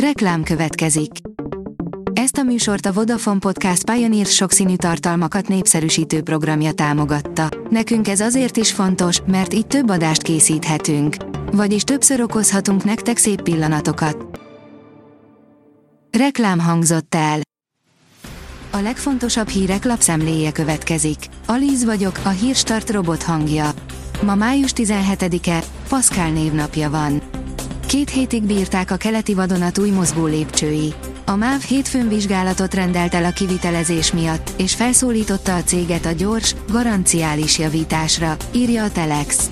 Reklám következik. Ezt a műsort a Vodafone Podcast Pioneer sokszínű tartalmakat népszerűsítő programja támogatta. Nekünk ez azért is fontos, mert így több adást készíthetünk. Vagyis többször okozhatunk nektek szép pillanatokat. Reklám hangzott el. A legfontosabb hírek lapszemléje következik. Alíz vagyok, a hírstart robot hangja. Ma május 17-e, Pascal névnapja van. Két hétig bírták a keleti vadonatúj mozgó lépcsői. A MÁV hétfőn vizsgálatot rendelt el a kivitelezés miatt, és felszólította a céget a gyors, garanciális javításra, írja a Telex.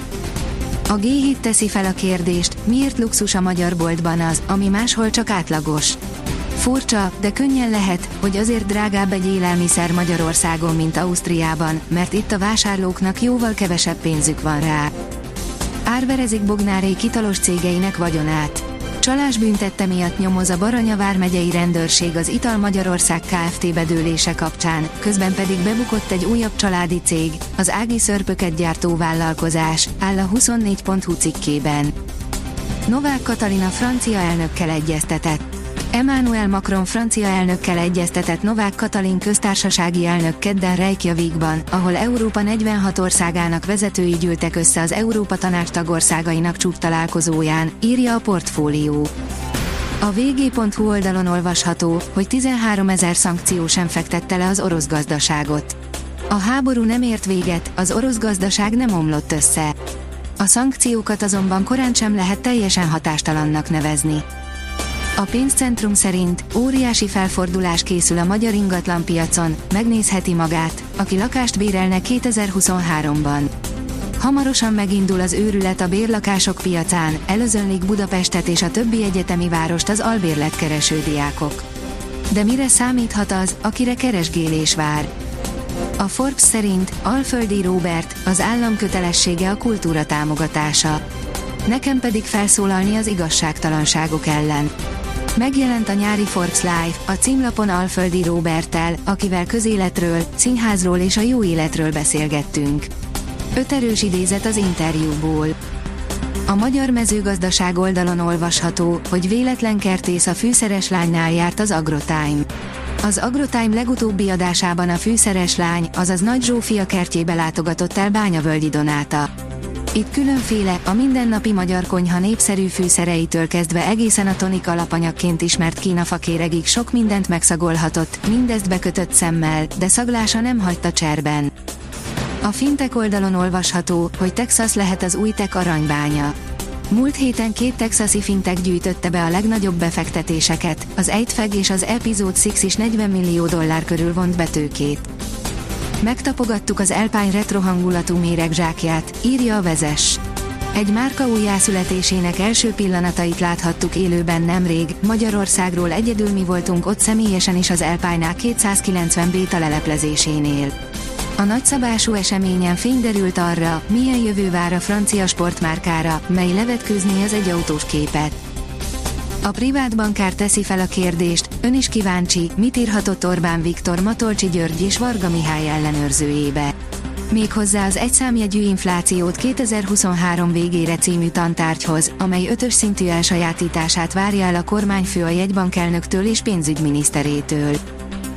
A G7 teszi fel a kérdést, miért luxus a magyar boltban az, ami máshol csak átlagos. Furcsa, de könnyen lehet, hogy azért drágább egy élelmiszer Magyarországon, mint Ausztriában, mert itt a vásárlóknak jóval kevesebb pénzük van rá. Árverezik Bognáré kitalos cégeinek vagyonát. Csalás büntette miatt nyomoz a Baranya vármegyei rendőrség az Ital Magyarország Kft. bedőlése kapcsán, közben pedig bebukott egy újabb családi cég, az Ági szörpöket gyártó vállalkozás, áll a 24.hu cikkében. Novák Katalina francia elnökkel egyeztetett. Emmanuel Macron francia elnökkel egyeztetett Novák Katalin köztársasági elnök kedden Reykjavikban, ahol Európa 46 országának vezetői gyűltek össze az Európa Tanács tagországainak csúcs találkozóján, írja a portfólió. A vg.hu oldalon olvasható, hogy 13 ezer szankció sem fektette le az orosz gazdaságot. A háború nem ért véget, az orosz gazdaság nem omlott össze. A szankciókat azonban korán sem lehet teljesen hatástalannak nevezni. A pénzcentrum szerint óriási felfordulás készül a magyar ingatlanpiacon, megnézheti magát, aki lakást bérelne 2023-ban. Hamarosan megindul az őrület a bérlakások piacán, előzönlik Budapestet és a többi egyetemi várost az albérletkereső diákok. De mire számíthat az, akire keresgélés vár? A Forbes szerint Alföldi Robert, az állam kötelessége a kultúra támogatása. Nekem pedig felszólalni az igazságtalanságok ellen. Megjelent a nyári Forbes Live, a címlapon Alföldi Roberttel, akivel közéletről, színházról és a jó életről beszélgettünk. Öt erős idézet az interjúból. A magyar mezőgazdaság oldalon olvasható, hogy véletlen kertész a fűszeres lánynál járt az Agrotime. Az Agrotime legutóbbi adásában a fűszeres lány, azaz Nagy Zsófia kertjébe látogatott el Bányavölgyi Donáta. Itt különféle, a mindennapi magyar konyha népszerű fűszereitől kezdve egészen a tonik alapanyagként ismert kínafakéregig sok mindent megszagolhatott, mindezt bekötött szemmel, de szaglása nem hagyta cserben. A fintek oldalon olvasható, hogy Texas lehet az új tech aranybánya. Múlt héten két texasi fintek gyűjtötte be a legnagyobb befektetéseket, az Eitfeg és az Episode 6 is 40 millió dollár körül vont betőkét. Megtapogattuk az Alpine retro hangulatú méregzsákját, írja a vezes. Egy márka újjászületésének első pillanatait láthattuk élőben nemrég, Magyarországról egyedül mi voltunk ott személyesen is az Alpine 290 béta leleplezésénél. A nagyszabású eseményen fényderült arra, milyen jövő vár a francia sportmárkára, mely levetkőzni az egy autós képet. A privát bankár teszi fel a kérdést, ön is kíváncsi, mit írhatott Orbán Viktor Matolcsi György és Varga Mihály ellenőrzőjébe. Méghozzá az egyszámjegyű inflációt 2023 végére című tantárgyhoz, amely ötös szintű elsajátítását várja el a kormányfő a jegybankelnöktől és pénzügyminiszterétől.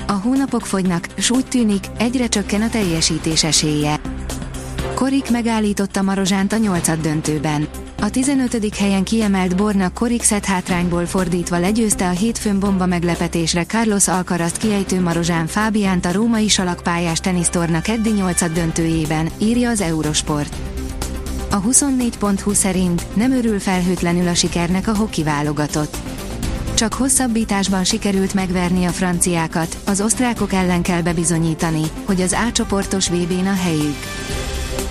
A hónapok fogynak, s úgy tűnik, egyre csökken a teljesítés esélye. Korik megállította Marozsánt a nyolcad döntőben. A 15. helyen kiemelt Borna Korixet hátrányból fordítva legyőzte a hétfőn bomba meglepetésre Carlos Alcarazt kiejtő Marozsán Fábiánt a római salakpályás tenisztorna keddi 8 döntőjében, írja az Eurosport. A 24.hu szerint nem örül felhőtlenül a sikernek a hoki válogatott. Csak hosszabbításban sikerült megverni a franciákat, az osztrákok ellen kell bebizonyítani, hogy az A csoportos VB-n a helyük.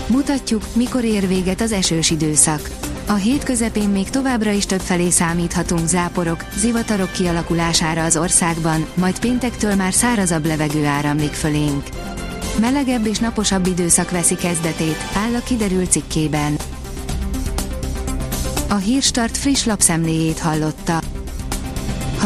Mutatjuk, mikor ér véget az esős időszak. A hét közepén még továbbra is több felé számíthatunk záporok, zivatarok kialakulására az országban, majd péntektől már szárazabb levegő áramlik fölénk. Melegebb és naposabb időszak veszi kezdetét, áll a kiderült cikkében. A Hírstart friss lapszemléjét hallotta.